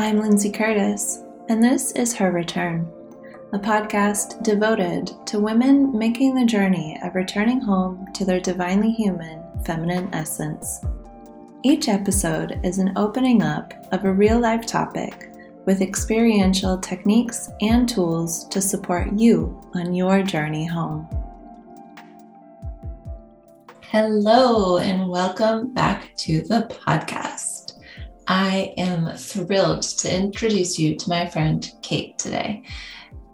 I'm Lindsay Curtis, and this is Her Return, a podcast devoted to women making the journey of returning home to their divinely human feminine essence. Each episode is an opening up of a real life topic with experiential techniques and tools to support you on your journey home. Hello, and welcome back to the podcast. I am thrilled to introduce you to my friend Kate today.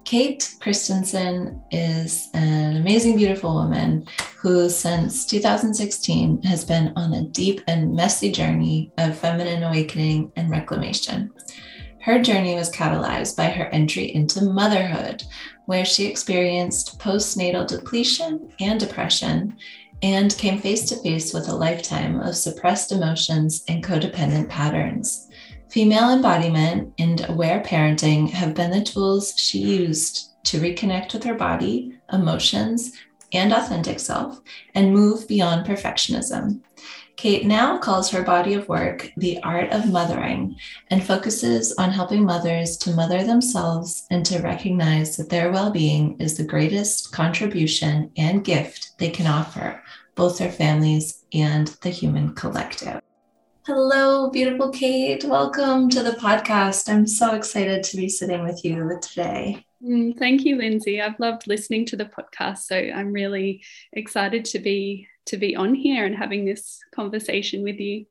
Kate Christensen is an amazing, beautiful woman who, since 2016, has been on a deep and messy journey of feminine awakening and reclamation. Her journey was catalyzed by her entry into motherhood, where she experienced postnatal depletion and depression and came face to face with a lifetime of suppressed emotions and codependent patterns. Female embodiment and aware parenting have been the tools she used to reconnect with her body, emotions, and authentic self and move beyond perfectionism. Kate now calls her body of work the art of mothering and focuses on helping mothers to mother themselves and to recognize that their well being is the greatest contribution and gift they can offer both their families and the human collective. Hello, beautiful Kate. Welcome to the podcast. I'm so excited to be sitting with you today. Mm, thank you, Lindsay. I've loved listening to the podcast, so I'm really excited to be to be on here and having this conversation with you.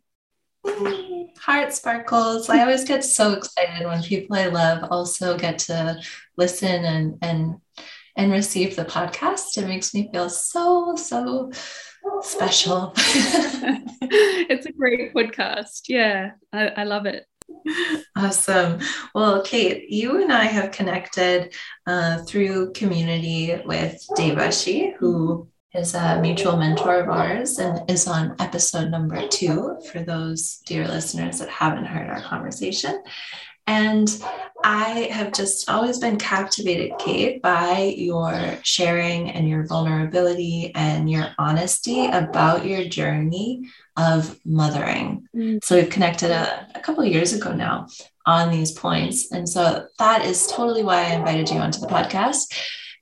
Heart sparkles. I always get so excited when people I love also get to listen and and and receive the podcast. It makes me feel so so special. it's a great podcast. Yeah, I, I, love it. Awesome. Well, Kate, you and I have connected uh, through community with Devashi, who is a mutual mentor of ours and is on episode number two for those dear listeners that haven't heard our conversation. And I have just always been captivated, Kate, by your sharing and your vulnerability and your honesty about your journey of mothering. Mm. So we've connected a, a couple of years ago now on these points. And so that is totally why I invited you onto the podcast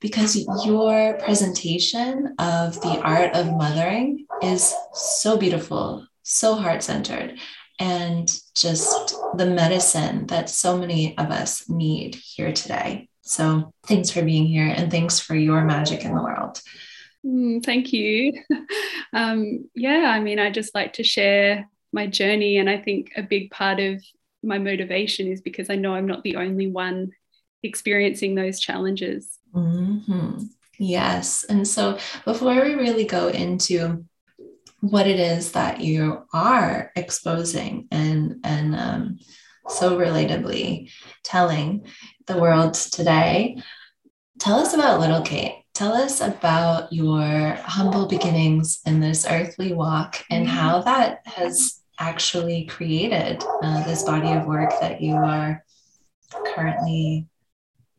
because your presentation of the art of mothering is so beautiful, so heart centered and just the medicine that so many of us need here today. So, thanks for being here and thanks for your magic in the world. Mm, thank you. Um, yeah, I mean, I just like to share my journey. And I think a big part of my motivation is because I know I'm not the only one experiencing those challenges. Mm-hmm. Yes. And so, before we really go into what it is that you are exposing and and um, so relatably telling the world today. Tell us about little Kate. Tell us about your humble beginnings in this earthly walk and mm-hmm. how that has actually created uh, this body of work that you are currently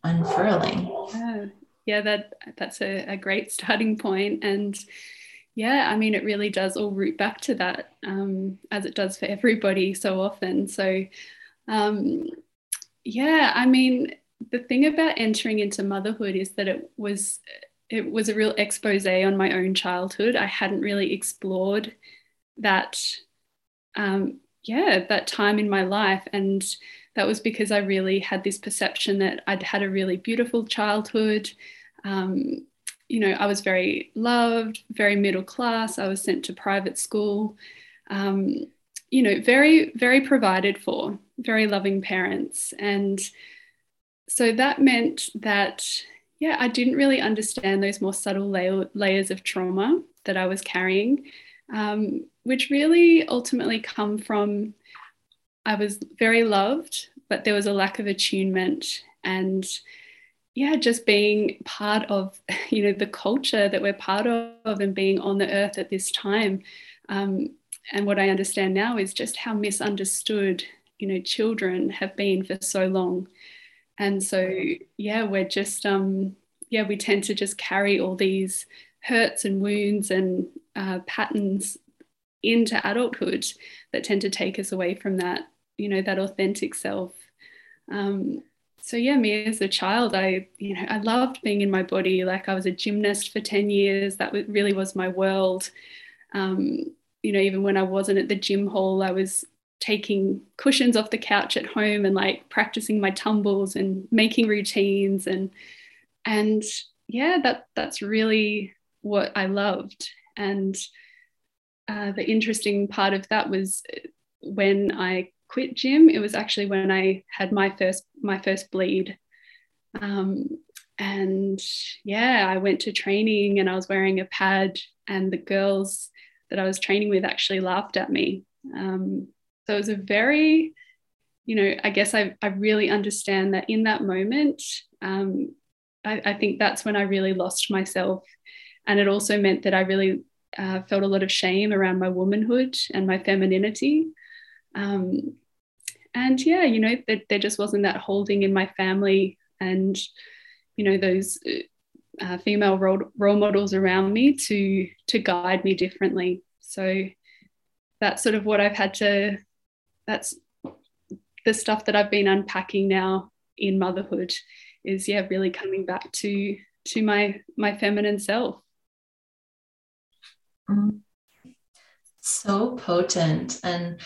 unfurling. Yeah, yeah that that's a, a great starting point and yeah, I mean, it really does all root back to that, um, as it does for everybody so often. So, um, yeah, I mean, the thing about entering into motherhood is that it was it was a real expose on my own childhood. I hadn't really explored that, um, yeah, that time in my life, and that was because I really had this perception that I'd had a really beautiful childhood. Um, you know, I was very loved, very middle class. I was sent to private school, um, you know, very, very provided for, very loving parents. And so that meant that, yeah, I didn't really understand those more subtle layer, layers of trauma that I was carrying, um, which really ultimately come from I was very loved, but there was a lack of attunement and yeah, just being part of, you know, the culture that we're part of and being on the earth at this time. Um, and what I understand now is just how misunderstood, you know, children have been for so long. And so, yeah, we're just, um, yeah, we tend to just carry all these hurts and wounds and uh, patterns into adulthood that tend to take us away from that, you know, that authentic self Um, so yeah, me as a child, I you know I loved being in my body. Like I was a gymnast for ten years. That really was my world. Um, you know, even when I wasn't at the gym hall, I was taking cushions off the couch at home and like practicing my tumbles and making routines and and yeah, that that's really what I loved. And uh, the interesting part of that was when I quit gym. It was actually when I had my first my first bleed. Um, and yeah, I went to training and I was wearing a pad, and the girls that I was training with actually laughed at me. Um, so it was a very, you know, I guess I, I really understand that in that moment, um, I, I think that's when I really lost myself. And it also meant that I really uh, felt a lot of shame around my womanhood and my femininity. Um, and yeah, you know, there, there, just wasn't that holding in my family and, you know, those uh, female role, role models around me to to guide me differently. So that's sort of what I've had to. That's the stuff that I've been unpacking now in motherhood. Is yeah, really coming back to to my my feminine self. Mm-hmm. So potent and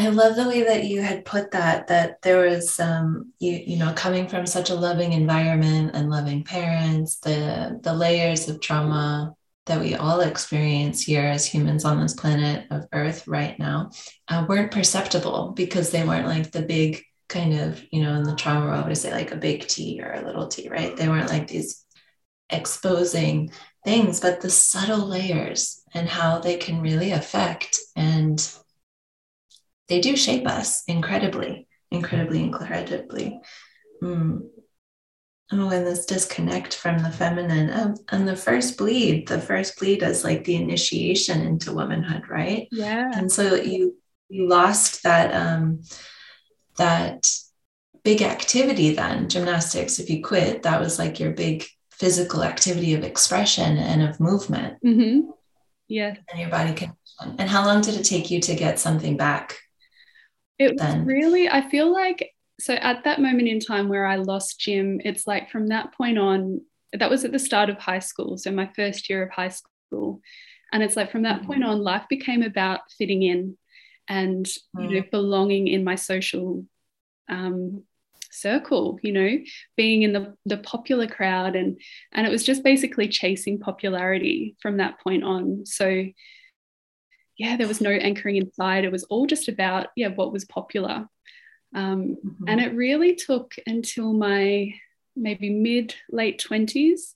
I love the way that you had put that, that there was, um, you, you know, coming from such a loving environment and loving parents, the, the layers of trauma that we all experience here as humans on this planet of Earth right now uh, weren't perceptible because they weren't like the big kind of, you know, in the trauma world, we say like a big T or a little T, right? They weren't like these exposing things, but the subtle layers and how they can really affect and they do shape us incredibly, incredibly, incredibly. Mm. Oh, and this disconnect from the feminine. Um, and the first bleed, the first bleed is like the initiation into womanhood, right? Yeah. And so you you lost that um that big activity then, gymnastics. If you quit, that was like your big physical activity of expression and of movement. Mm-hmm. Yeah. And your body can. And how long did it take you to get something back? It then? really, I feel like, so at that moment in time where I lost gym, it's like from that point on, that was at the start of high school. So my first year of high school. And it's like from that mm-hmm. point on, life became about fitting in and, mm-hmm. you know, mm. belonging in my social um, circle you know being in the the popular crowd and and it was just basically chasing popularity from that point on so yeah, there was no anchoring inside. It was all just about, yeah, what was popular. Um, mm-hmm. And it really took until my maybe mid late 20s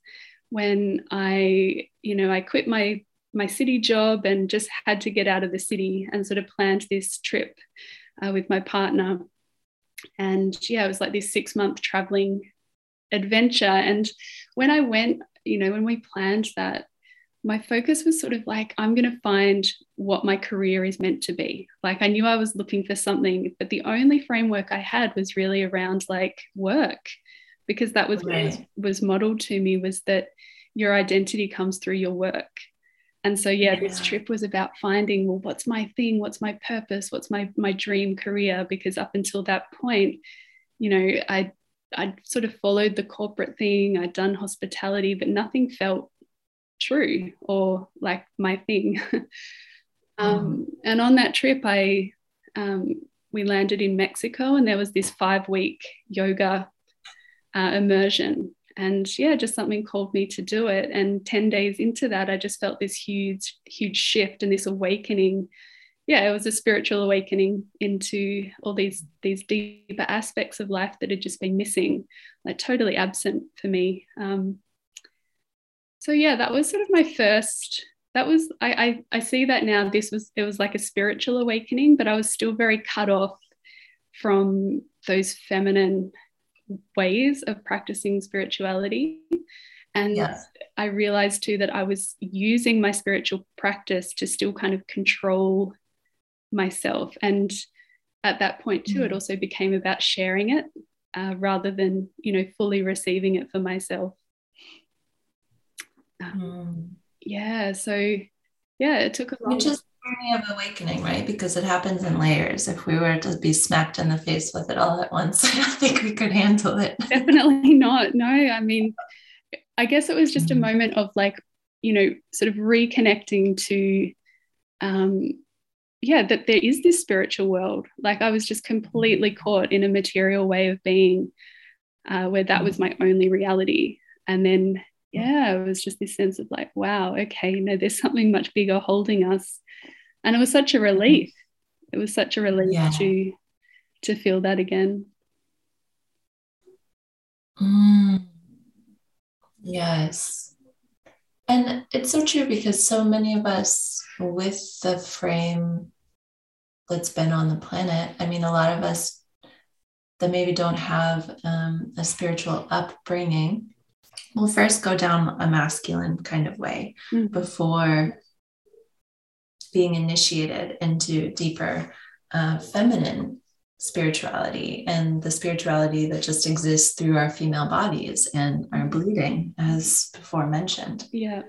when I, you know, I quit my my city job and just had to get out of the city and sort of planned this trip uh, with my partner. And yeah, it was like this six month traveling adventure. And when I went, you know, when we planned that, my focus was sort of like, I'm going to find what my career is meant to be. Like, I knew I was looking for something, but the only framework I had was really around like work, because that was right. what was modeled to me was that your identity comes through your work. And so, yeah, yeah, this trip was about finding, well, what's my thing? What's my purpose? What's my my dream career? Because up until that point, you know, I I'd sort of followed the corporate thing. I'd done hospitality, but nothing felt true or like my thing. um, mm. And on that trip, I um, we landed in Mexico, and there was this five week yoga uh, immersion. And yeah, just something called me to do it. And 10 days into that, I just felt this huge, huge shift and this awakening. Yeah, it was a spiritual awakening into all these these deeper aspects of life that had just been missing, like totally absent for me. Um, so yeah that was sort of my first that was I, I i see that now this was it was like a spiritual awakening but i was still very cut off from those feminine ways of practicing spirituality. And i realized too that i was using my spiritual practice to still kind of control myself. And at that point too mm. it also became about sharing it uh, rather than you know fully receiving it for myself um, mm. Yeah. So, yeah, it took a long. Which is journey of awakening, right? Because it happens in layers. If we were to be smacked in the face with it all at once, I don't think we could handle it. Definitely not. No, I mean, I guess it was just a mm. moment of like, you know, sort of reconnecting to, um, yeah, that there is this spiritual world. Like I was just completely mm. caught in a material way of being, uh, where that was mm. my only reality. And then yeah, it was just this sense of like, wow, okay, you know, there's something much bigger holding us. And it was such a relief. It was such a relief yeah. to to feel that again. Mm. Yes. And it's so true because so many of us with the frame that's been on the planet, I mean, a lot of us that maybe don't have um, a spiritual upbringing will first go down a masculine kind of way mm-hmm. before being initiated into deeper uh, feminine spirituality and the spirituality that just exists through our female bodies and our bleeding, as before mentioned. Yeah.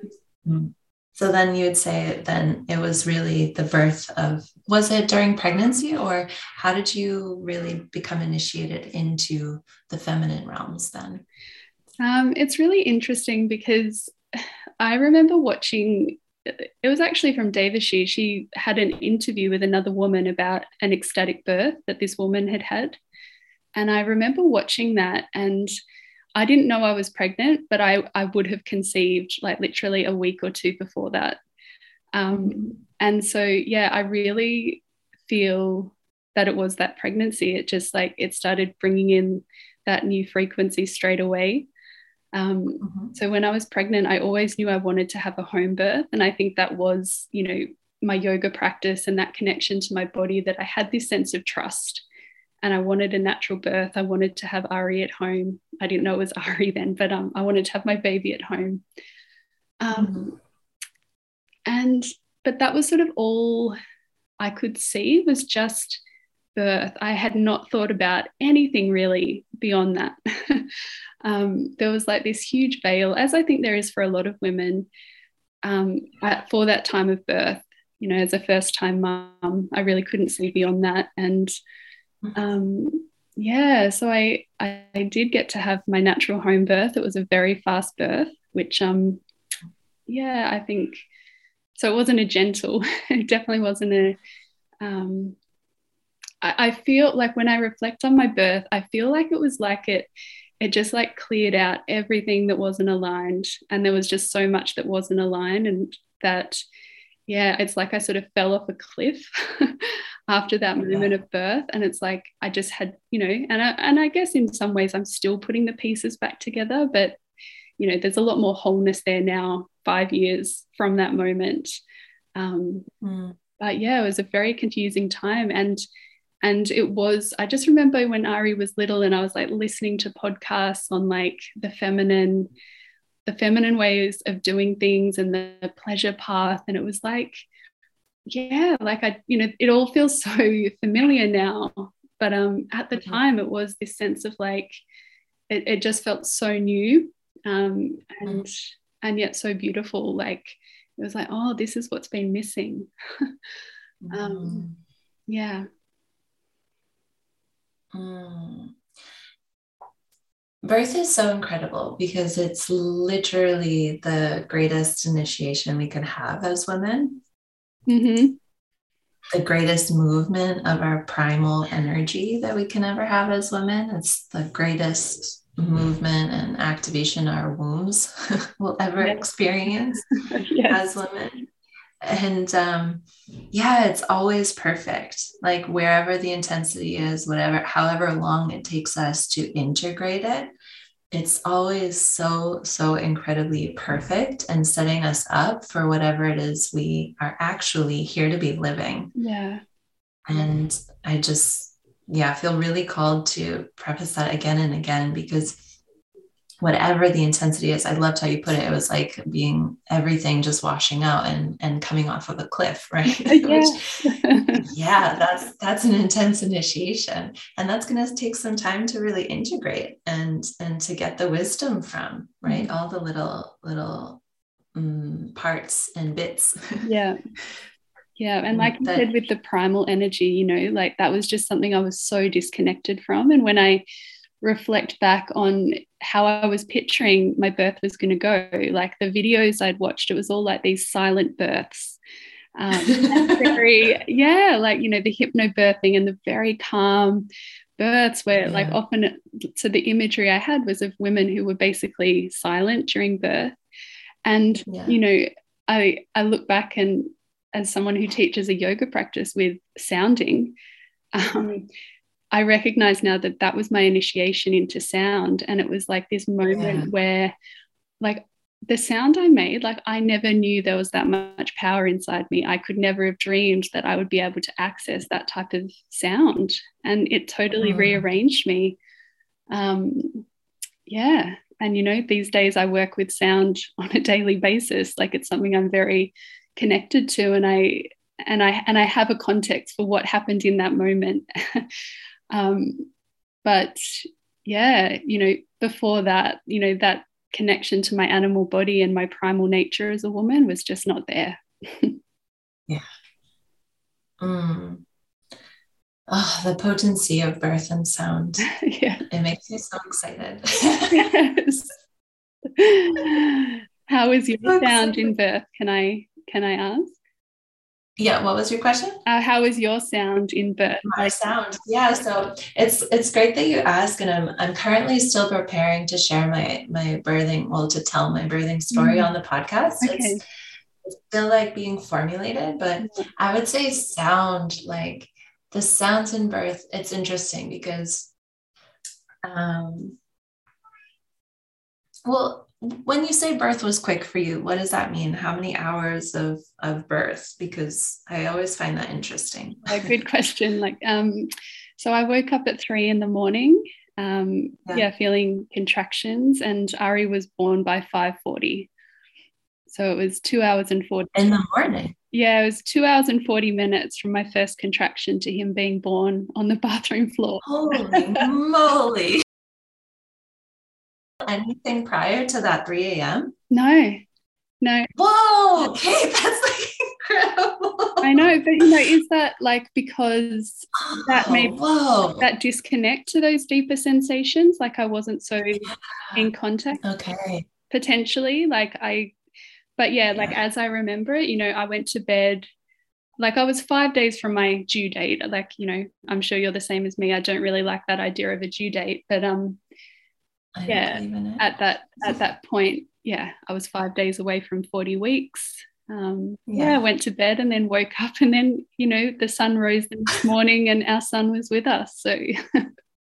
Mm. So then you would say then it was really the birth of was it during pregnancy or how did you really become initiated into the feminine realms then? Um, it's really interesting because I remember watching, it was actually from Devashi's. She had an interview with another woman about an ecstatic birth that this woman had had. And I remember watching that and I didn't know I was pregnant, but I, I would have conceived like literally a week or two before that. Um, and so, yeah, I really feel that it was that pregnancy. It just like it started bringing in that new frequency straight away. Um, mm-hmm. So when I was pregnant, I always knew I wanted to have a home birth. And I think that was, you know, my yoga practice and that connection to my body that I had this sense of trust. And I wanted a natural birth. I wanted to have Ari at home. I didn't know it was Ari then, but um, I wanted to have my baby at home. Um, mm-hmm. And, but that was sort of all I could see was just birth. I had not thought about anything really beyond that. um, there was like this huge veil, as I think there is for a lot of women, um, at, for that time of birth. You know, as a first time mum, I really couldn't see beyond that. And um, yeah, so I, I, I did get to have my natural home birth. It was a very fast birth, which um, yeah, I think so. It wasn't a gentle. it definitely wasn't a um, I, I feel like when I reflect on my birth, I feel like it was like it it just like cleared out everything that wasn't aligned and there was just so much that wasn't aligned and that yeah it's like i sort of fell off a cliff after that moment yeah. of birth and it's like i just had you know and I, and I guess in some ways i'm still putting the pieces back together but you know there's a lot more wholeness there now five years from that moment um, mm. but yeah it was a very confusing time and and it was i just remember when ari was little and i was like listening to podcasts on like the feminine the feminine ways of doing things and the pleasure path and it was like yeah like i you know it all feels so familiar now but um at the mm-hmm. time it was this sense of like it, it just felt so new um and mm. and yet so beautiful like it was like oh this is what's been missing um mm. yeah Mm. Birth is so incredible because it's literally the greatest initiation we can have as women. Mm-hmm. The greatest movement of our primal energy that we can ever have as women. It's the greatest movement and activation our wombs will ever yes. experience yes. as women and um, yeah it's always perfect. Like wherever the intensity is whatever however long it takes us to integrate it it's always so so incredibly perfect and setting us up for whatever it is we are actually here to be living. Yeah. And i just yeah feel really called to preface that again and again because whatever the intensity is. I loved how you put it. It was like being everything just washing out and and coming off of a cliff, right? Yeah, Which, yeah that's that's an intense initiation. And that's gonna take some time to really integrate and and to get the wisdom from, right? Mm-hmm. All the little little um, parts and bits. Yeah. Yeah. And like you said, with the primal energy, you know, like that was just something I was so disconnected from. And when I reflect back on how I was picturing my birth was going to go, like the videos I'd watched, it was all like these silent births. Um, very, yeah, like, you know, the hypnobirthing and the very calm births where yeah. like often so the imagery i had was of women who were basically silent during birth and yeah. you know i i look back and as someone who teaches a yoga practice with sounding, um, I recognize now that that was my initiation into sound. And it was like this moment yeah. where, like, the sound I made, like, I never knew there was that much power inside me. I could never have dreamed that I would be able to access that type of sound. And it totally mm. rearranged me. Um, yeah. And, you know, these days I work with sound on a daily basis. Like, it's something I'm very connected to and i and i and i have a context for what happened in that moment um, but yeah you know before that you know that connection to my animal body and my primal nature as a woman was just not there yeah mm. oh the potency of birth and sound yeah it makes me so excited yes. how is your so sound excited. in birth can i can I ask? Yeah, what was your question? Uh, how is your sound in birth? My sound, yeah. So it's it's great that you ask, and I'm I'm currently still preparing to share my my birthing, well, to tell my birthing story mm. on the podcast. Okay. It's, it's still like being formulated, but mm-hmm. I would say sound like the sounds in birth. It's interesting because, um, well, when you say birth was quick for you, what does that mean? How many hours of of birth? Because I always find that interesting. A good question. Like, um, so I woke up at three in the morning. Um, yeah. yeah, feeling contractions, and Ari was born by five forty. So it was two hours and forty in the morning. Yeah, it was two hours and 40 minutes from my first contraction to him being born on the bathroom floor. Holy moly anything prior to that 3 a.m.? No, no. Whoa, okay, that's like incredible. I know, but you know, is that like because oh, that made whoa. that disconnect to those deeper sensations? Like I wasn't so in contact. Okay. Potentially, like I, but yeah, yeah, like as I remember it, you know, I went to bed like I was five days from my due date. Like, you know, I'm sure you're the same as me. I don't really like that idea of a due date, but um, I yeah at that at that point yeah i was five days away from 40 weeks um, yeah. yeah. I went to bed and then woke up, and then you know the sun rose the next morning, and our son was with us. So,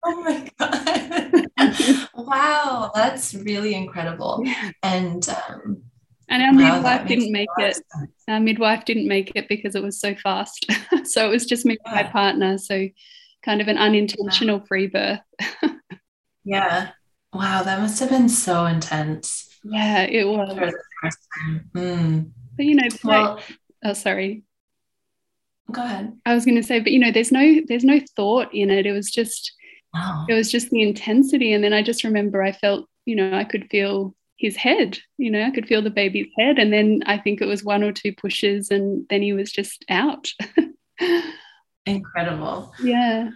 oh my god, wow, that's really incredible. Yeah. And um, and our wow, midwife didn't make it. Sense. Our midwife didn't make it because it was so fast. so it was just me and my partner. So, kind of an unintentional free birth. yeah, Wow, that must have been so intense. Yeah, it was. For the first time. Mm. But you know, well, like, oh sorry. Go ahead. I was gonna say, but you know, there's no there's no thought in it. It was just wow. it was just the intensity. And then I just remember I felt, you know, I could feel his head, you know, I could feel the baby's head. And then I think it was one or two pushes and then he was just out. Incredible. Yeah.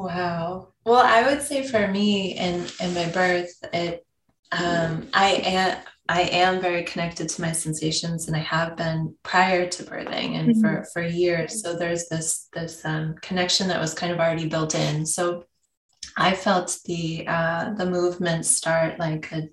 Wow. Well, I would say for me in in my birth, it um, I am I am very connected to my sensations, and I have been prior to birthing and mm-hmm. for for years. So there's this this um, connection that was kind of already built in. So I felt the uh, the movement start like a.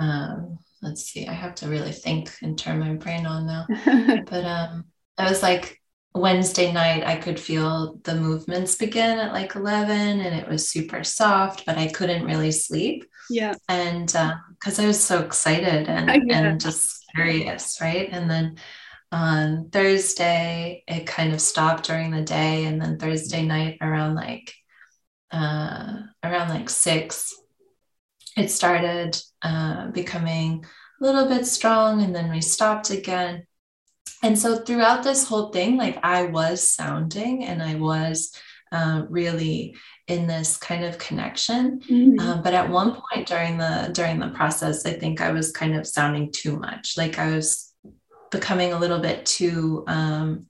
Um, let's see, I have to really think and turn my brain on now. but um, I was like Wednesday night, I could feel the movements begin at like 11 and it was super soft, but I couldn't really sleep. Yeah. And because uh, I was so excited and, yeah. and just curious, right? And then on Thursday, it kind of stopped during the day. And then Thursday night, around like, uh, around like six, it started uh, becoming a little bit strong. And then we stopped again and so throughout this whole thing like i was sounding and i was uh, really in this kind of connection mm-hmm. uh, but at one point during the during the process i think i was kind of sounding too much like i was becoming a little bit too um,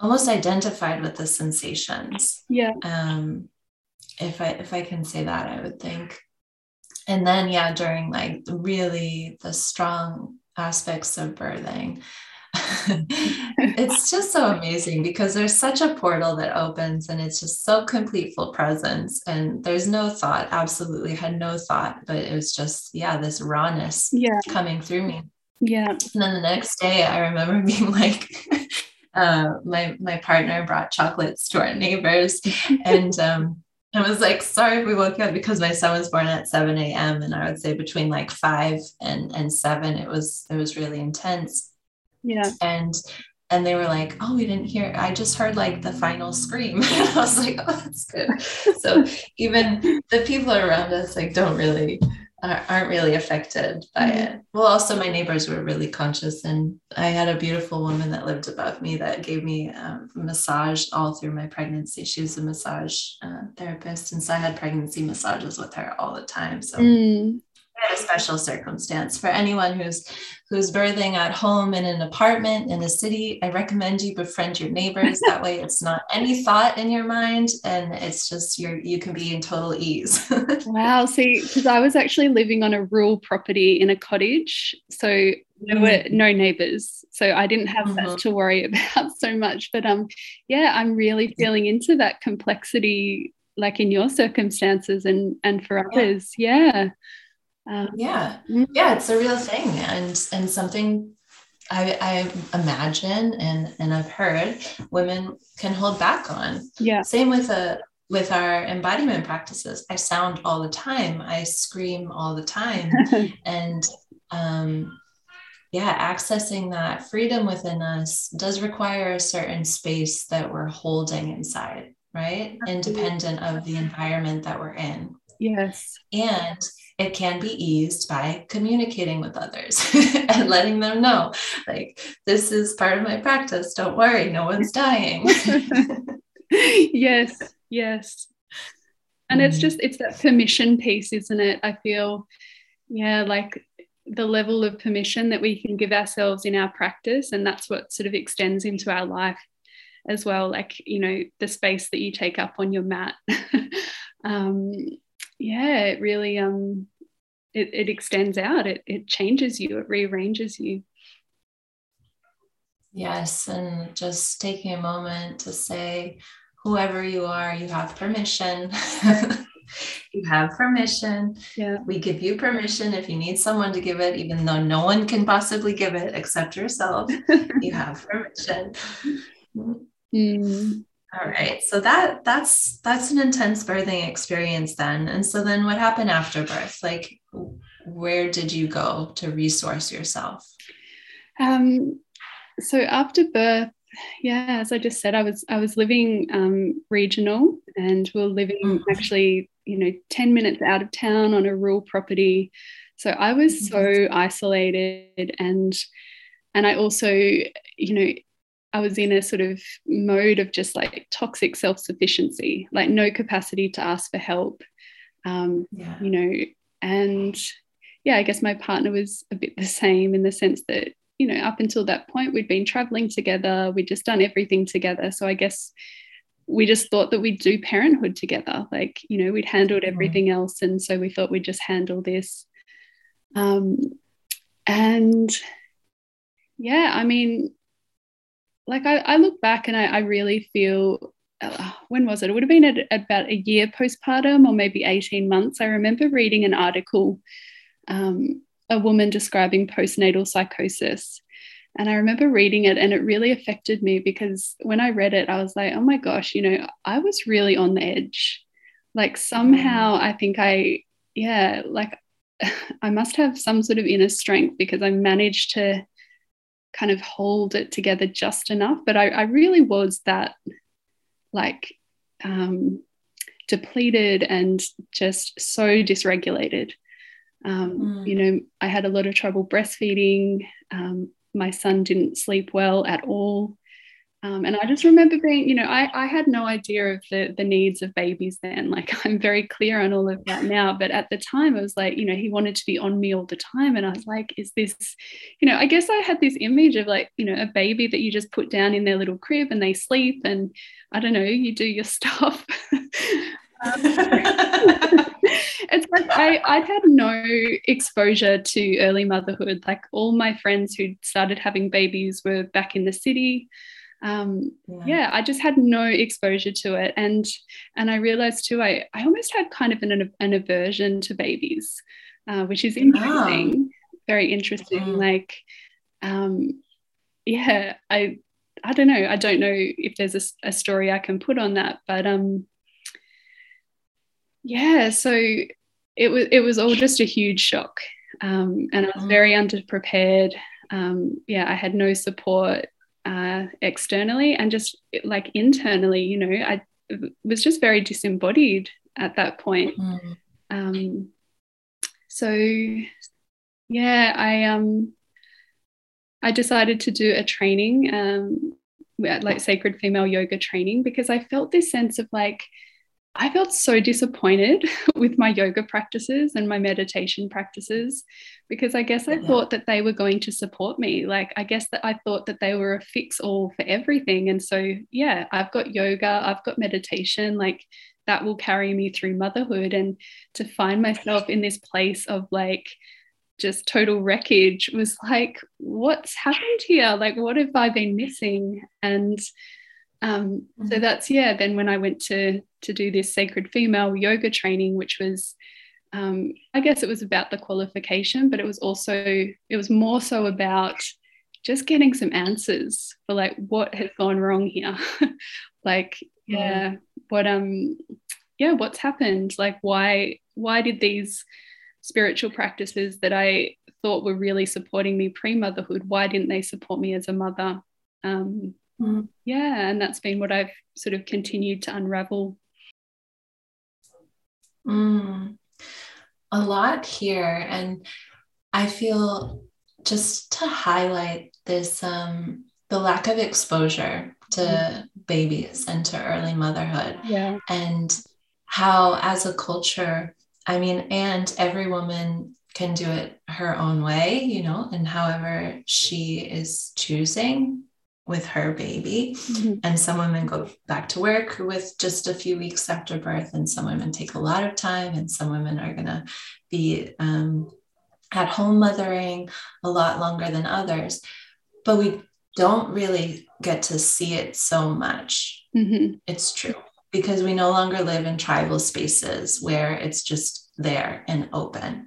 almost identified with the sensations. Yeah. Um, if I if I can say that, I would think. And then yeah, during like really the strong aspects of birthing, it's just so amazing because there's such a portal that opens and it's just so complete full presence and there's no thought absolutely had no thought but it was just yeah this rawness yeah. coming through me. Yeah. And then the next day i remember being like uh, my my partner brought chocolates to our neighbors and um I was like, sorry if we woke up because my son was born at 7 a.m. And I would say between like five and, and seven, it was it was really intense. Yeah. And and they were like, oh, we didn't hear. I just heard like the final scream. and I was like, oh, that's good. so even the people around us like don't really aren't really affected by mm-hmm. it. Well, also my neighbors were really conscious, and I had a beautiful woman that lived above me that gave me um, massage all through my pregnancy. She was a massage uh, therapist, and so I had pregnancy massages with her all the time. So mm a special circumstance for anyone who's who's birthing at home in an apartment in a city i recommend you befriend your neighbors. That way it's not any thought in your mind and it's just you're you can be in total ease. Wow. See because i was actually living on a rural property in a cottage. So there were mm. no neighbors. So i didn't have mm-hmm. that to worry about so much. But um yeah i'm really feeling into that complexity like in your circumstances and and for others. Yeah, yeah. Um, yeah, mm-hmm. yeah, it's a real thing, and and something I, I imagine and and I've heard women can hold back on. Yeah. Same with a with our embodiment practices. I sound all the time. I scream all the time, and um, yeah, accessing that freedom within us does require a certain space that we're holding inside, right? Independent of the environment that we're in. Yes. And it can be eased by communicating with others and letting them know, like, this is part of my practice. Don't worry, no one's dying. yes, yes. And mm. it's just, it's that permission piece, isn't it? I feel, yeah, like the level of permission that we can give ourselves in our practice. And that's what sort of extends into our life as well. Like, you know, the space that you take up on your mat. um, yeah, it really um it, it extends out, it it changes you, it rearranges you. Yes, and just taking a moment to say, whoever you are, you have permission. you have permission. Yeah. We give you permission if you need someone to give it, even though no one can possibly give it except yourself. you have permission. Mm. All right. So that that's that's an intense birthing experience then. And so then what happened after birth? Like where did you go to resource yourself? Um so after birth, yeah, as I just said, I was I was living um, regional and we are living mm-hmm. actually, you know, 10 minutes out of town on a rural property. So I was mm-hmm. so isolated and and I also, you know, I was in a sort of mode of just like toxic self sufficiency, like no capacity to ask for help. Um, yeah. You know, and yeah, I guess my partner was a bit the same in the sense that, you know, up until that point, we'd been traveling together, we'd just done everything together. So I guess we just thought that we'd do parenthood together. Like, you know, we'd handled mm-hmm. everything else. And so we thought we'd just handle this. Um, and yeah, I mean, like I, I look back and I, I really feel uh, when was it? It would have been at, at, about a year postpartum or maybe 18 months. I remember reading an article, um, a woman describing postnatal psychosis. And I remember reading it and it really affected me because when I read it, I was like, oh my gosh, you know, I was really on the edge. Like somehow I think I, yeah, like I must have some sort of inner strength because I managed to kind of hold it together just enough. But I, I really was that like um, depleted and just so dysregulated. Um, mm. You know, I had a lot of trouble breastfeeding. Um, my son didn't sleep well at all. Um, and I just remember being, you know, I, I had no idea of the, the needs of babies then. Like I'm very clear on all of that now. But at the time, it was like, you know, he wanted to be on me all the time. And I was like, is this, you know, I guess I had this image of like, you know, a baby that you just put down in their little crib and they sleep and I don't know, you do your stuff. it's like I, I'd had no exposure to early motherhood. Like all my friends who started having babies were back in the city. Um, yeah. yeah. I just had no exposure to it, and and I realized too, I I almost had kind of an an aversion to babies, uh, which is interesting, very interesting. Mm-hmm. Like, um, yeah, I I don't know. I don't know if there's a, a story I can put on that, but um, yeah so it was it was all just a huge shock um, and i was very mm. underprepared um, yeah i had no support uh, externally and just like internally you know i was just very disembodied at that point mm. um, so yeah i um i decided to do a training um like sacred female yoga training because i felt this sense of like I felt so disappointed with my yoga practices and my meditation practices because I guess I yeah. thought that they were going to support me. Like, I guess that I thought that they were a fix all for everything. And so, yeah, I've got yoga, I've got meditation, like that will carry me through motherhood. And to find myself in this place of like, just total wreckage was like, what's happened here? Like, what have I been missing? And um, mm-hmm. So that's yeah. Then when I went to to do this sacred female yoga training, which was, um, I guess it was about the qualification, but it was also it was more so about just getting some answers for like what has gone wrong here, like yeah, yeah, what um yeah, what's happened? Like why why did these spiritual practices that I thought were really supporting me pre motherhood, why didn't they support me as a mother? Um, Mm. Yeah, and that's been what I've sort of continued to unravel. Mm. A lot here. And I feel just to highlight this um, the lack of exposure to mm. babies and to early motherhood. Yeah. And how, as a culture, I mean, and every woman can do it her own way, you know, and however she is choosing with her baby. Mm-hmm. And some women go back to work with just a few weeks after birth, and some women take a lot of time, and some women are going to be um, at home mothering a lot longer than others. But we don't really get to see it so much. Mm-hmm. It's true because we no longer live in tribal spaces where it's just there and open.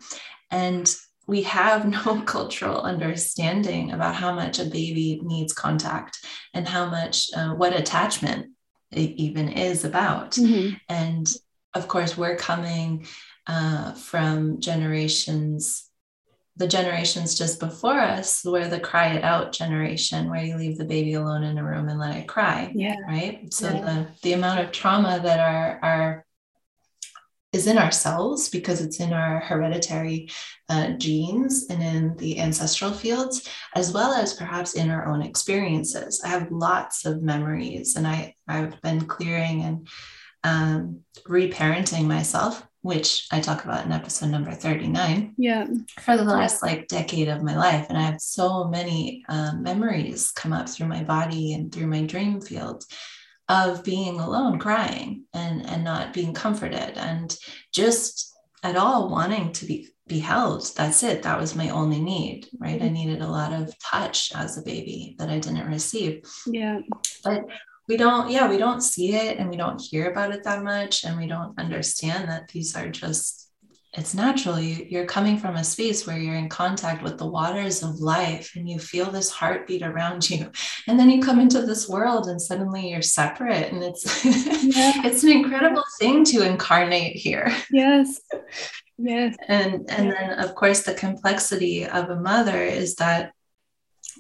And we have no cultural understanding about how much a baby needs contact and how much uh, what attachment it even is about mm-hmm. and of course we're coming uh, from generations the generations just before us were the cry it out generation where you leave the baby alone in a room and let it cry yeah right so yeah. the the amount of trauma that our our is in ourselves because it's in our hereditary uh, genes and in the ancestral fields, as well as perhaps in our own experiences. I have lots of memories, and I, I've been clearing and um, reparenting myself, which I talk about in episode number 39. Yeah. For the last like decade of my life. And I have so many um, memories come up through my body and through my dream field of being alone crying and and not being comforted and just at all wanting to be be held. That's it. That was my only need right? I mm-hmm. needed a lot of touch as a baby that i didn't receive. Yeah. But we don't yeah we don't see it and we don't hear about it that much and we don't understand that these are just it's natural. You, you're coming from a space where you're in contact with the waters of life and you feel this heartbeat around you. And then you come into this world and suddenly you're separate. And it's yeah. it's an incredible thing to incarnate here. Yes. Yes. And and then of course the complexity of a mother is that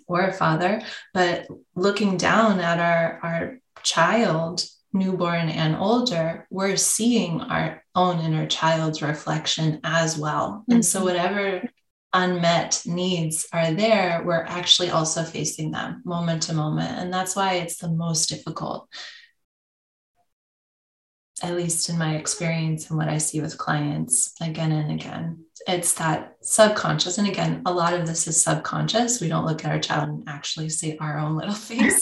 or a father, but looking down at our our child newborn and older, we're seeing our own inner child's reflection as well. Mm-hmm. And so, mm-hmm. whatever unmet needs are there, we're actually also facing them moment to moment. And that's why it's the most difficult, at least in my experience and what I see with clients again and again. It's that subconscious. And again, a lot of this is subconscious. We don't look at our child and actually see our own little face.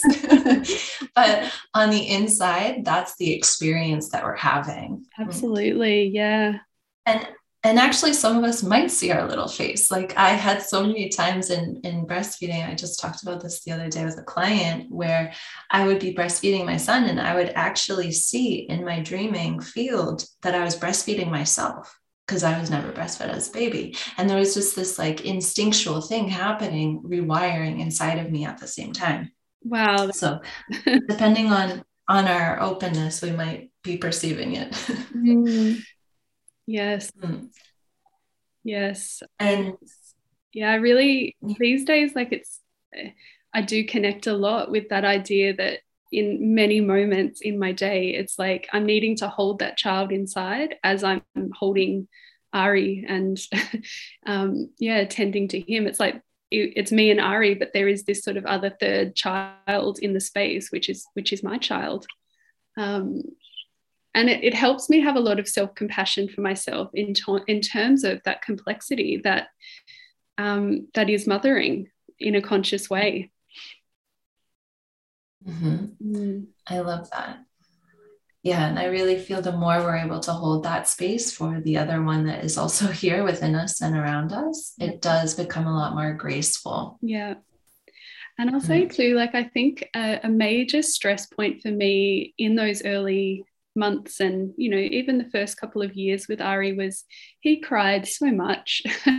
but on the inside, that's the experience that we're having. Absolutely. Yeah. And and actually some of us might see our little face. Like i had so many times in in breastfeeding i just talked about this the other day with a client where i would be breastfeeding my son and i would actually see in my dreaming field that i was breastfeeding myself because i was never breastfed as a baby. And there was just this like instinctual thing happening rewiring inside of me at the same time. Wow. So depending on on our openness we might be perceiving it. Mm. Yes. Mm. Yes. And yeah, I really these days like it's I do connect a lot with that idea that in many moments in my day it's like I'm needing to hold that child inside as I'm holding Ari and um, yeah, tending to him. It's like it's me and Ari, but there is this sort of other third child in the space, which is which is my child. Um, and it, it helps me have a lot of self-compassion for myself in, to- in terms of that complexity that um, that is mothering in a conscious way mm-hmm. mm. i love that yeah and i really feel the more we're able to hold that space for the other one that is also here within us and around us it does become a lot more graceful yeah and I'll say mm. too, like I think a, a, major stress point for me in those early months and you know even the first couple of years with Ari was he cried so much.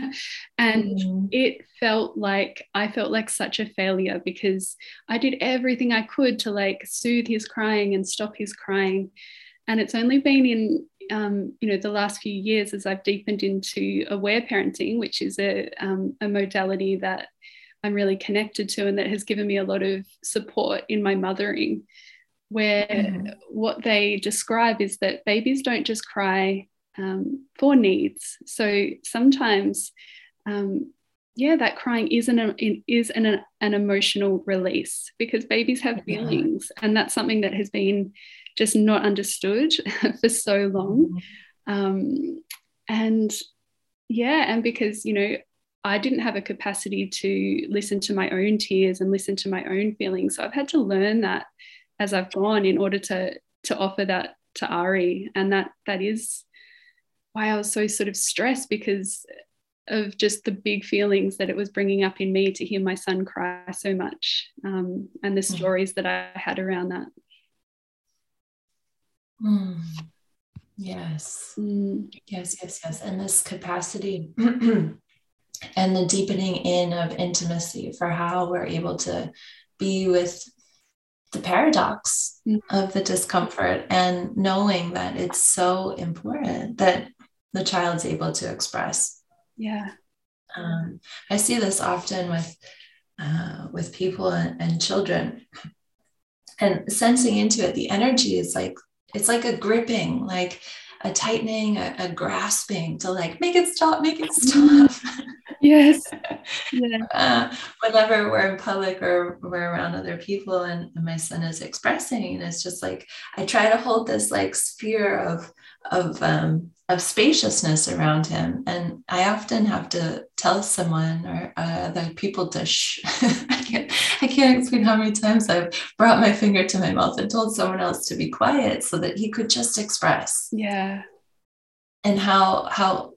And mm. it felt like I felt like such a failure because I did everything I could to like soothe his crying and stop his crying. And it's only been in um, you know the last few years as I've deepened into aware parenting which is a, um, a modality that I'm really connected to and that has given me a lot of support in my mothering where mm. what they describe is that babies don't just cry um, for needs. So sometimes, um, yeah, that crying is an is an, an emotional release because babies have feelings, and that's something that has been just not understood for so long. Mm. Um, and yeah, and because you know I didn't have a capacity to listen to my own tears and listen to my own feelings. So I've had to learn that as I've gone in order to to offer that to Ari. And that that is why I was so sort of stressed because of just the big feelings that it was bringing up in me to hear my son cry so much um, and the mm. stories that I had around that. Mm. Yes. Mm. Yes, yes, yes. And this capacity and the deepening in of intimacy for how we're able to be with the paradox mm. of the discomfort and knowing that it's so important that the child's able to express. Yeah. Um, I see this often with uh, with people and, and children, and sensing into it. The energy is like it's like a gripping, like a tightening, a, a grasping to like make it stop, make it stop. yes yeah. Uh, whenever we're in public or we're around other people and, and my son is expressing it's just like i try to hold this like sphere of of um of spaciousness around him and i often have to tell someone or uh, other people to shh I, can't, I can't explain how many times i've brought my finger to my mouth and told someone else to be quiet so that he could just express yeah and how how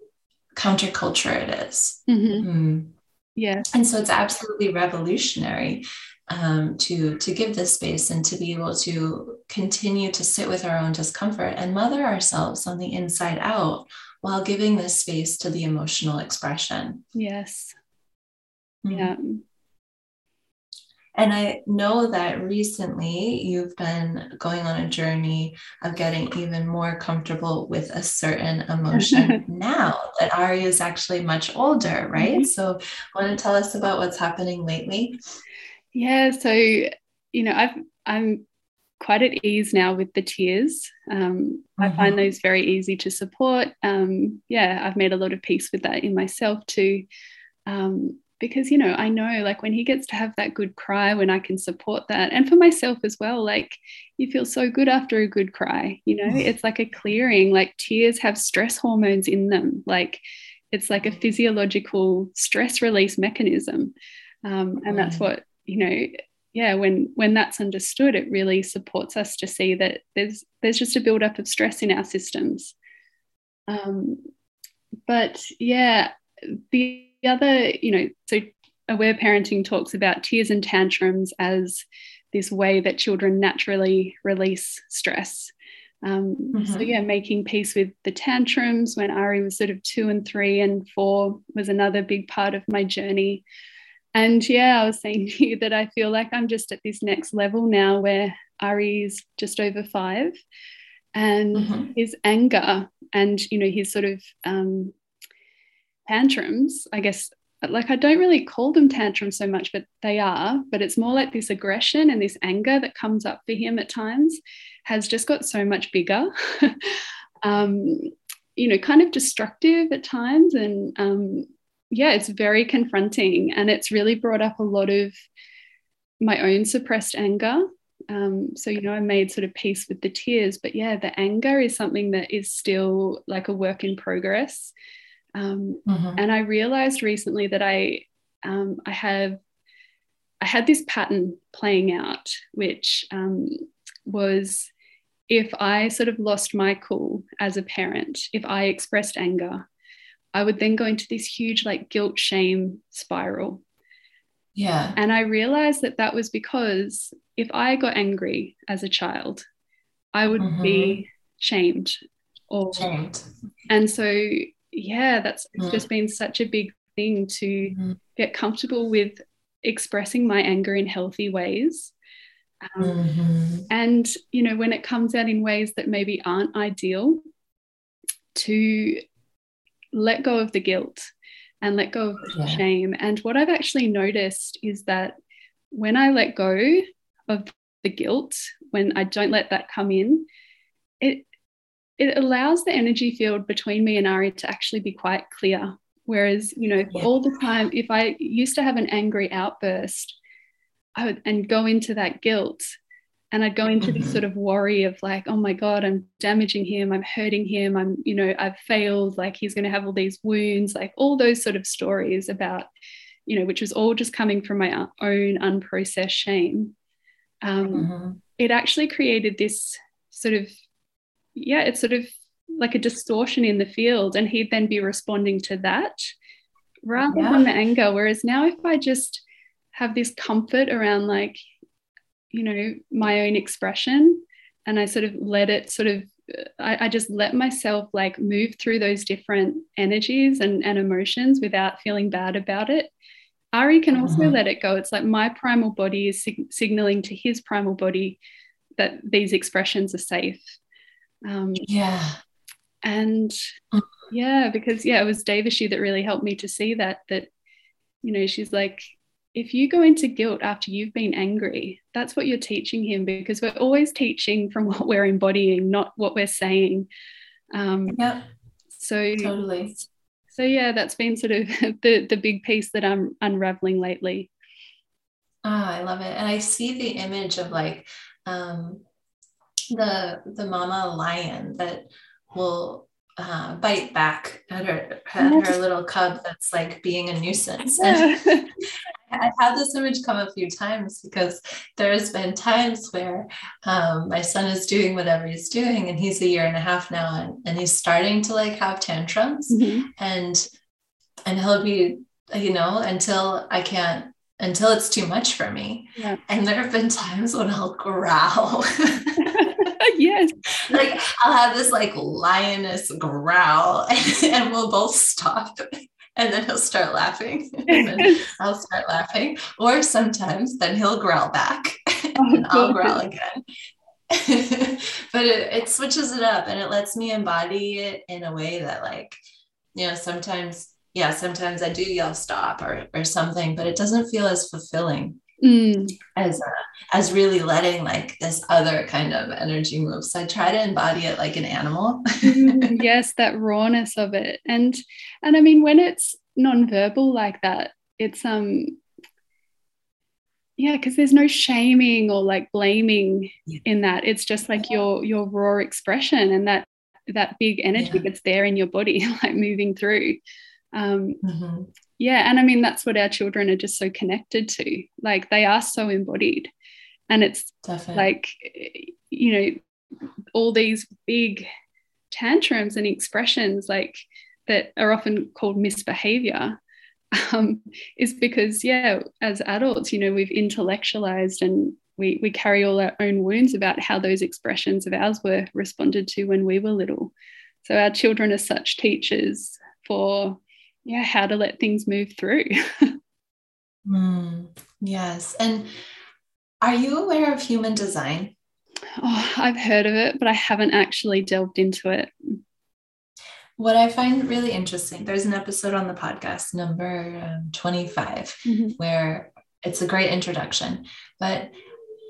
counterculture it is. Mm-hmm. Mm. Yes. And so it's absolutely revolutionary um, to to give this space and to be able to continue to sit with our own discomfort and mother ourselves on the inside out while giving this space to the emotional expression. Yes. Mm-hmm. Yeah. And I know that recently you've been going on a journey of getting even more comfortable with a certain emotion now that Ari is actually much older, right? Mm-hmm. So, want to tell us about what's happening lately? Yeah. So, you know, I've, I'm quite at ease now with the tears. Um, mm-hmm. I find those very easy to support. Um, yeah, I've made a lot of peace with that in myself too. Um, because you know i know like when he gets to have that good cry when i can support that and for myself as well like you feel so good after a good cry you know it's like a clearing like tears have stress hormones in them like it's like a physiological stress release mechanism um, and that's what you know yeah when when that's understood it really supports us to see that there's there's just a buildup of stress in our systems um, but yeah the other, you know, so aware parenting talks about tears and tantrums as this way that children naturally release stress. Um, mm-hmm. So, yeah, making peace with the tantrums when Ari was sort of two and three and four was another big part of my journey. And yeah, I was saying to you that I feel like I'm just at this next level now where Ari is just over five and mm-hmm. his anger and, you know, his sort of um, tantrums, I guess, like I don't really call them tantrums so much, but they are. But it's more like this aggression and this anger that comes up for him at times has just got so much bigger. um, you know, kind of destructive at times. And um, yeah, it's very confronting. And it's really brought up a lot of my own suppressed anger. Um, so, you know, I made sort of peace with the tears. But yeah, the anger is something that is still like a work in progress. Um, mm-hmm. And I realized recently that I um, I have I had this pattern playing out, which um, was if I sort of lost my cool as a parent, if I expressed anger, I would then go into this huge like guilt shame spiral. Yeah. And I realized that that was because if I got angry as a child, I would mm-hmm. be shamed or shamed. And so yeah, that's mm. just been such a big thing to mm. get comfortable with expressing my anger in healthy ways. Um, mm-hmm. And, you know, when it comes out in ways that maybe aren't ideal, to let go of the guilt and let go of the yeah. shame. And what I've actually noticed is that when I let go of the guilt, when I don't let that come in, it it allows the energy field between me and Ari to actually be quite clear. Whereas, you know, yeah. all the time, if I used to have an angry outburst, I would and go into that guilt and I'd go into mm-hmm. this sort of worry of like, oh my God, I'm damaging him, I'm hurting him, I'm, you know, I've failed, like he's going to have all these wounds, like all those sort of stories about, you know, which was all just coming from my own unprocessed shame. Um, mm-hmm. It actually created this sort of yeah, it's sort of like a distortion in the field. And he'd then be responding to that rather yeah. than the anger. Whereas now, if I just have this comfort around, like, you know, my own expression, and I sort of let it sort of, I, I just let myself like move through those different energies and, and emotions without feeling bad about it. Ari can also mm-hmm. let it go. It's like my primal body is sig- signaling to his primal body that these expressions are safe um, yeah. And mm. yeah, because yeah, it was Devashi that really helped me to see that, that, you know, she's like, if you go into guilt after you've been angry, that's what you're teaching him because we're always teaching from what we're embodying, not what we're saying. Um, yeah. So totally. So yeah, that's been sort of the the big piece that I'm unraveling lately. Oh, I love it, and I see the image of like um, the the mama lion that will uh, bite back at her at her little cub that's like being a nuisance. And I've had this image come a few times because there's been times where um, my son is doing whatever he's doing, and he's a year and a half now, and, and he's starting to like have tantrums, mm-hmm. and and he'll be you know until I can't until it's too much for me. Yeah. And there have been times when I'll growl. yes. Like I'll have this like lioness growl and, and we'll both stop. And then he'll start laughing. I'll start laughing. Or sometimes then he'll growl back oh, and I'll growl again. but it, it switches it up and it lets me embody it in a way that like, you know, sometimes yeah, sometimes I do yell stop or or something, but it doesn't feel as fulfilling mm. as uh, as really letting like this other kind of energy move. So I try to embody it like an animal. mm, yes, that rawness of it, and and I mean when it's non-verbal like that it's um yeah because there's no shaming or like blaming yeah. in that it's just like your your raw expression and that that big energy yeah. that's there in your body like moving through um mm-hmm. yeah and i mean that's what our children are just so connected to like they are so embodied and it's Definitely. like you know all these big tantrums and expressions like that are often called misbehavior um, is because, yeah, as adults, you know, we've intellectualized and we, we carry all our own wounds about how those expressions of ours were responded to when we were little. So our children are such teachers for, yeah, how to let things move through. mm, yes. And are you aware of human design? Oh, I've heard of it, but I haven't actually delved into it. What I find really interesting, there's an episode on the podcast, number um, 25, mm-hmm. where it's a great introduction. But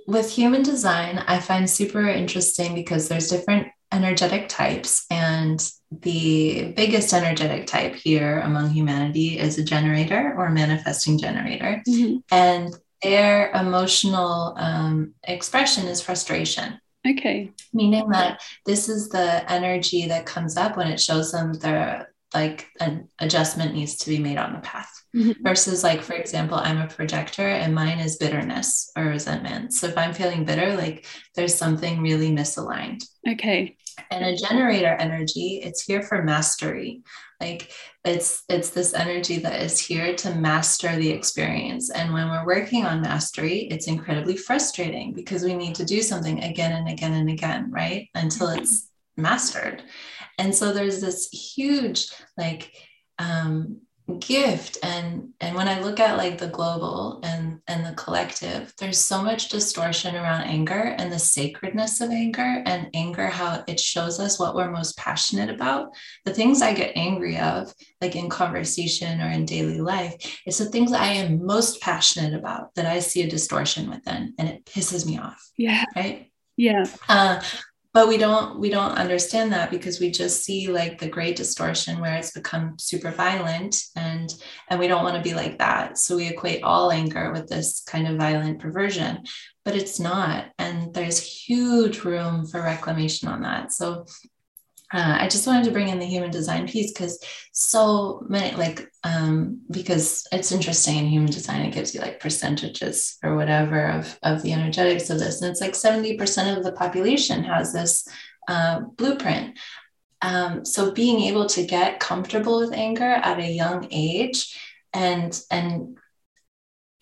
with human design, I find super interesting because there's different energetic types. And the biggest energetic type here among humanity is a generator or manifesting generator. Mm-hmm. And their emotional um, expression is frustration. Okay. Meaning that this is the energy that comes up when it shows them the like an adjustment needs to be made on the path. Mm-hmm. Versus, like, for example, I'm a projector and mine is bitterness or resentment. So if I'm feeling bitter, like there's something really misaligned. Okay. And a generator energy, it's here for mastery like it's it's this energy that is here to master the experience and when we're working on mastery it's incredibly frustrating because we need to do something again and again and again right until mm-hmm. it's mastered and so there's this huge like um gift. And and when i look at like the global and and the collective there's so much distortion around anger and the sacredness of anger and anger how it shows us what we're most passionate about. The things i get angry of like in conversation or in daily life it's the things i am most passionate about that i see a distortion within and it pisses me off. Yeah. Right? Yeah. Uh, but we don't we don't understand that because we just see like the great distortion where it's become super violent and and we don't want to be like that. So we equate all anger with this kind of violent perversion but it's not. And there's huge room for reclamation on that. So uh, I just wanted to bring in the human design piece because so many, like, um, because it's interesting in human design, it gives you like percentages or whatever of, of the energetics of this. And it's like 70% of the population has this uh, blueprint. Um, so being able to get comfortable with anger at a young age and and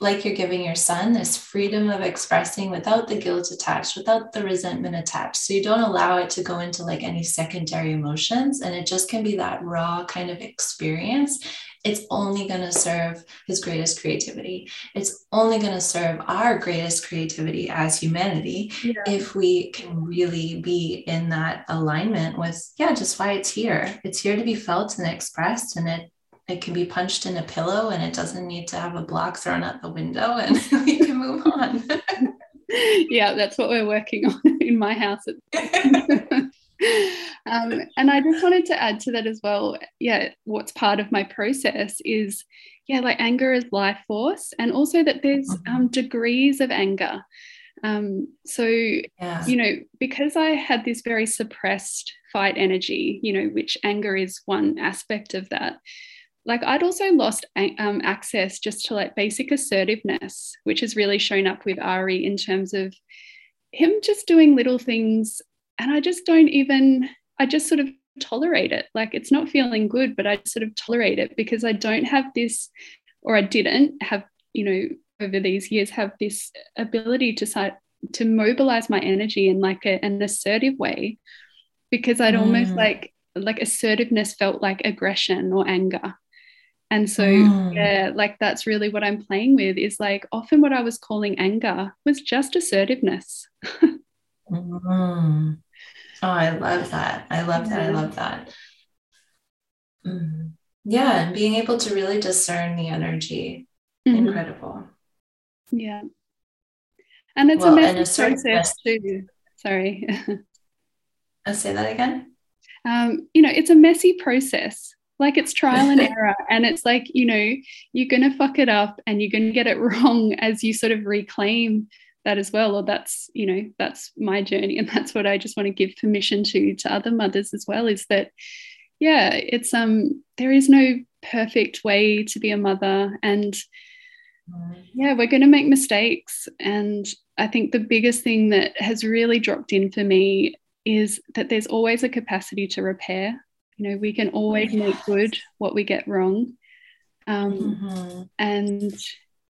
like you're giving your son this freedom of expressing without the guilt attached, without the resentment attached. So you don't allow it to go into like any secondary emotions. And it just can be that raw kind of experience. It's only going to serve his greatest creativity. It's only going to serve our greatest creativity as humanity yeah. if we can really be in that alignment with, yeah, just why it's here. It's here to be felt and expressed. And it it can be punched in a pillow and it doesn't need to have a block thrown out the window and we can move on. yeah, that's what we're working on in my house. um, and I just wanted to add to that as well. Yeah, what's part of my process is, yeah, like anger is life force, and also that there's mm-hmm. um, degrees of anger. Um, so, yeah. you know, because I had this very suppressed fight energy, you know, which anger is one aspect of that like I'd also lost um, access just to like basic assertiveness, which has really shown up with Ari in terms of him just doing little things. And I just don't even, I just sort of tolerate it. Like it's not feeling good, but I sort of tolerate it because I don't have this, or I didn't have, you know, over these years, have this ability to start to mobilize my energy in like a, an assertive way because I'd mm. almost like like assertiveness felt like aggression or anger and so, mm. yeah, like that's really what I'm playing with is like often what I was calling anger was just assertiveness. mm. Oh, I love that. I love that. I love that. Mm. Yeah. And being able to really discern the energy. Mm-hmm. Incredible. Yeah. And it's well, a messy process too. Sorry. I'll say that again. Um, you know, it's a messy process like it's trial and error and it's like you know you're going to fuck it up and you're going to get it wrong as you sort of reclaim that as well or that's you know that's my journey and that's what i just want to give permission to to other mothers as well is that yeah it's um there is no perfect way to be a mother and yeah we're going to make mistakes and i think the biggest thing that has really dropped in for me is that there's always a capacity to repair you know we can always yes. make good what we get wrong um, mm-hmm. and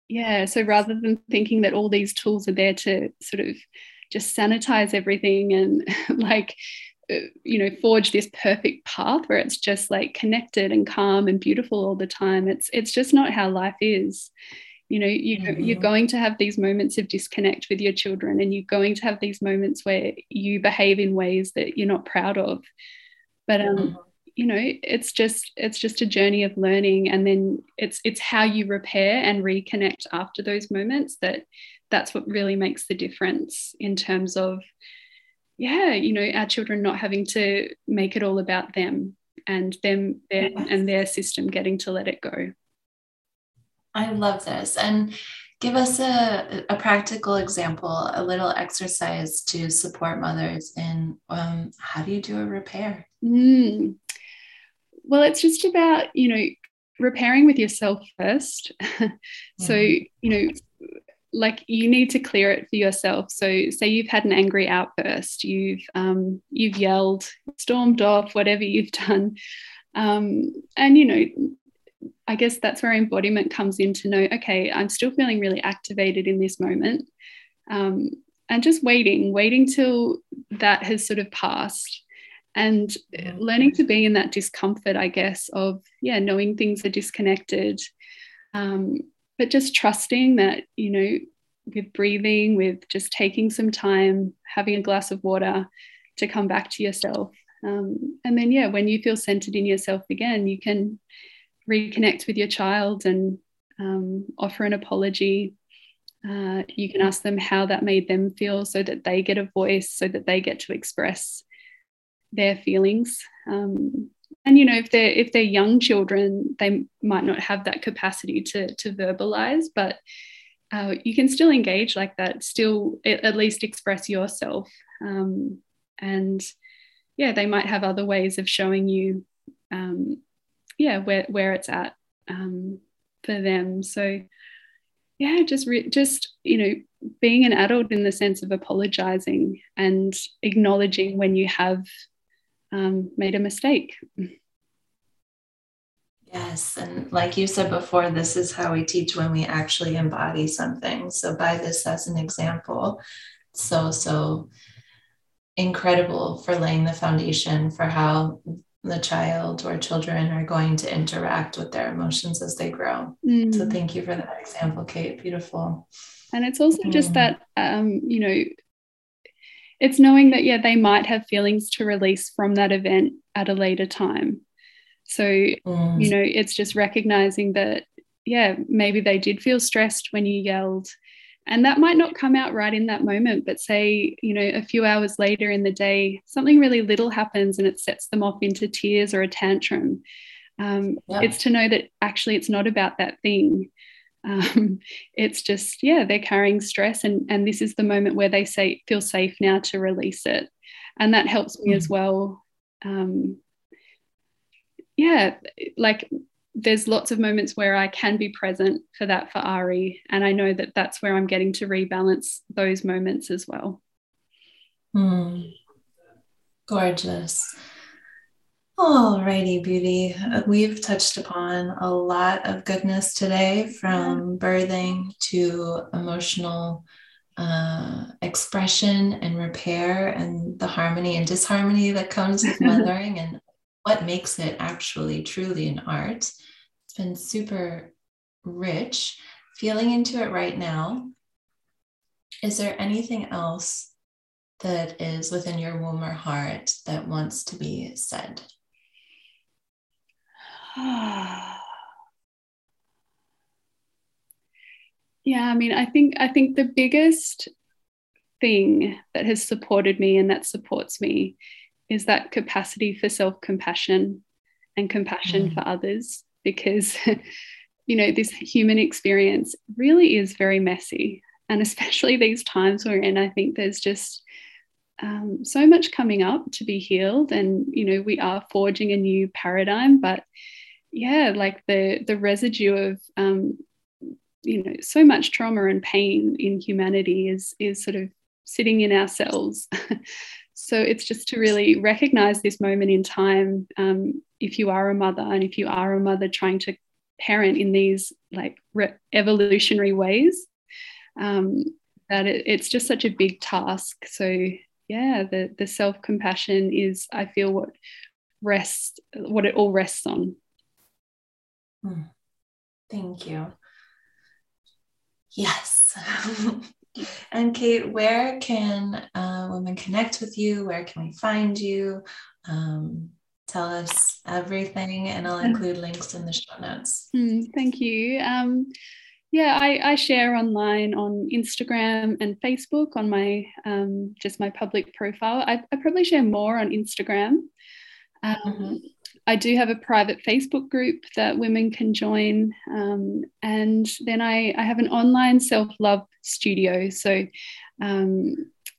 yeah so rather than thinking that all these tools are there to sort of just sanitize everything and like uh, you know forge this perfect path where it's just like connected and calm and beautiful all the time it's it's just not how life is you know you, mm-hmm. you're going to have these moments of disconnect with your children and you're going to have these moments where you behave in ways that you're not proud of but um mm-hmm. You know it's just it's just a journey of learning and then it's it's how you repair and reconnect after those moments that that's what really makes the difference in terms of yeah you know our children not having to make it all about them and them their, and their system getting to let it go I love this. And give us a, a practical example, a little exercise to support mothers in um, how do you do a repair? Mm. Well, it's just about, you know, repairing with yourself first. so, you know, like you need to clear it for yourself. So, say you've had an angry outburst, you've um, you've yelled, stormed off, whatever you've done, um, and you know I guess that's where embodiment comes in to know, okay, I'm still feeling really activated in this moment. Um, and just waiting, waiting till that has sort of passed and learning to be in that discomfort, I guess, of, yeah, knowing things are disconnected, um, but just trusting that, you know, with breathing, with just taking some time, having a glass of water to come back to yourself. Um, and then, yeah, when you feel centered in yourself again, you can reconnect with your child and um, offer an apology. Uh, you can ask them how that made them feel so that they get a voice, so that they get to express their feelings. Um, and you know, if they're if they're young children, they might not have that capacity to to verbalize, but uh, you can still engage like that. Still, at least express yourself. Um, and yeah, they might have other ways of showing you um, yeah where where it's at um, for them so yeah just re- just you know being an adult in the sense of apologizing and acknowledging when you have um, made a mistake yes and like you said before this is how we teach when we actually embody something so by this as an example so so incredible for laying the foundation for how the child or children are going to interact with their emotions as they grow. Mm. So thank you for that example, Kate. Beautiful. And it's also mm. just that, um, you know, it's knowing that, yeah, they might have feelings to release from that event at a later time. So, mm. you know, it's just recognizing that, yeah, maybe they did feel stressed when you yelled and that might not come out right in that moment but say you know a few hours later in the day something really little happens and it sets them off into tears or a tantrum um, yeah. it's to know that actually it's not about that thing um, it's just yeah they're carrying stress and and this is the moment where they say feel safe now to release it and that helps me mm. as well um, yeah like there's lots of moments where I can be present for that for Ari. And I know that that's where I'm getting to rebalance those moments as well. Mm. Gorgeous. Alrighty, beauty. We've touched upon a lot of goodness today from birthing to emotional uh, expression and repair and the harmony and disharmony that comes with mothering and what makes it actually truly an art. It's been super rich. Feeling into it right now, is there anything else that is within your womb or heart that wants to be said? yeah, I mean, I think I think the biggest thing that has supported me and that supports me is that capacity for self-compassion and compassion mm. for others because you know this human experience really is very messy and especially these times we're in i think there's just um, so much coming up to be healed and you know we are forging a new paradigm but yeah like the the residue of um, you know so much trauma and pain in humanity is is sort of sitting in ourselves so it's just to really recognize this moment in time um, if you are a mother and if you are a mother trying to parent in these like re- evolutionary ways um, that it, it's just such a big task. So yeah the the self-compassion is i feel what rests what it all rests on hmm. thank you Yes. and Kate, where can uh, women connect with you? Where can we find you? Um, tell us everything, and I'll include links in the show notes. Mm, thank you. Um, yeah, I, I, share online on Instagram and Facebook on my um, just my public profile. I, I, probably share more on Instagram. Um, mm-hmm. I do have a private Facebook group that women can join. Um, and then I, I, have an online self love studio. So, um,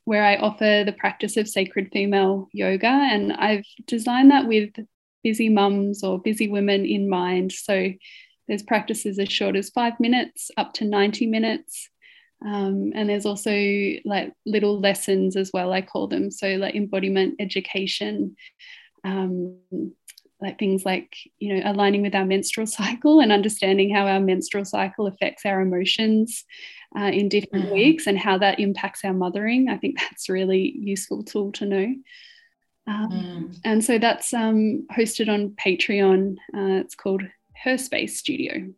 where I offer the practice of sacred female yoga. And I've designed that with busy mums or busy women in mind. So, there's practices as short as five minutes up to 90 minutes. Um, and there's also like little lessons as well, I call them. So, like embodiment education. Um, like things like you know aligning with our menstrual cycle and understanding how our menstrual cycle affects our emotions uh, in different mm-hmm. weeks and how that impacts our mothering. I think that's a really useful tool to know. Um, mm. and so that's um, hosted on patreon. Uh, it's called her space studio.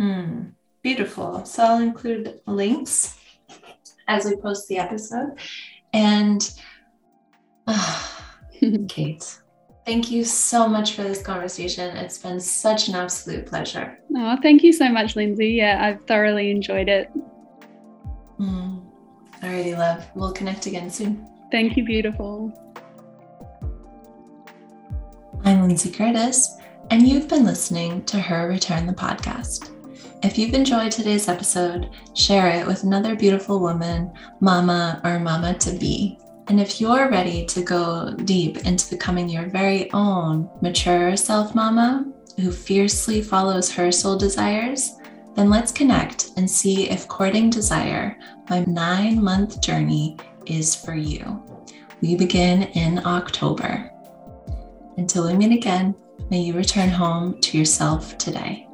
Mm. beautiful. So i'll include links as we post the episode. And uh, kate Thank you so much for this conversation. It's been such an absolute pleasure. Oh, thank you so much, Lindsay. Yeah, I've thoroughly enjoyed it. Mm. Alrighty, love. We'll connect again soon. Thank you, beautiful. I'm Lindsay Curtis, and you've been listening to Her Return the podcast. If you've enjoyed today's episode, share it with another beautiful woman, mama, or mama to be. And if you're ready to go deep into becoming your very own mature self mama who fiercely follows her soul desires, then let's connect and see if courting desire, my nine month journey, is for you. We begin in October. Until we meet again, may you return home to yourself today.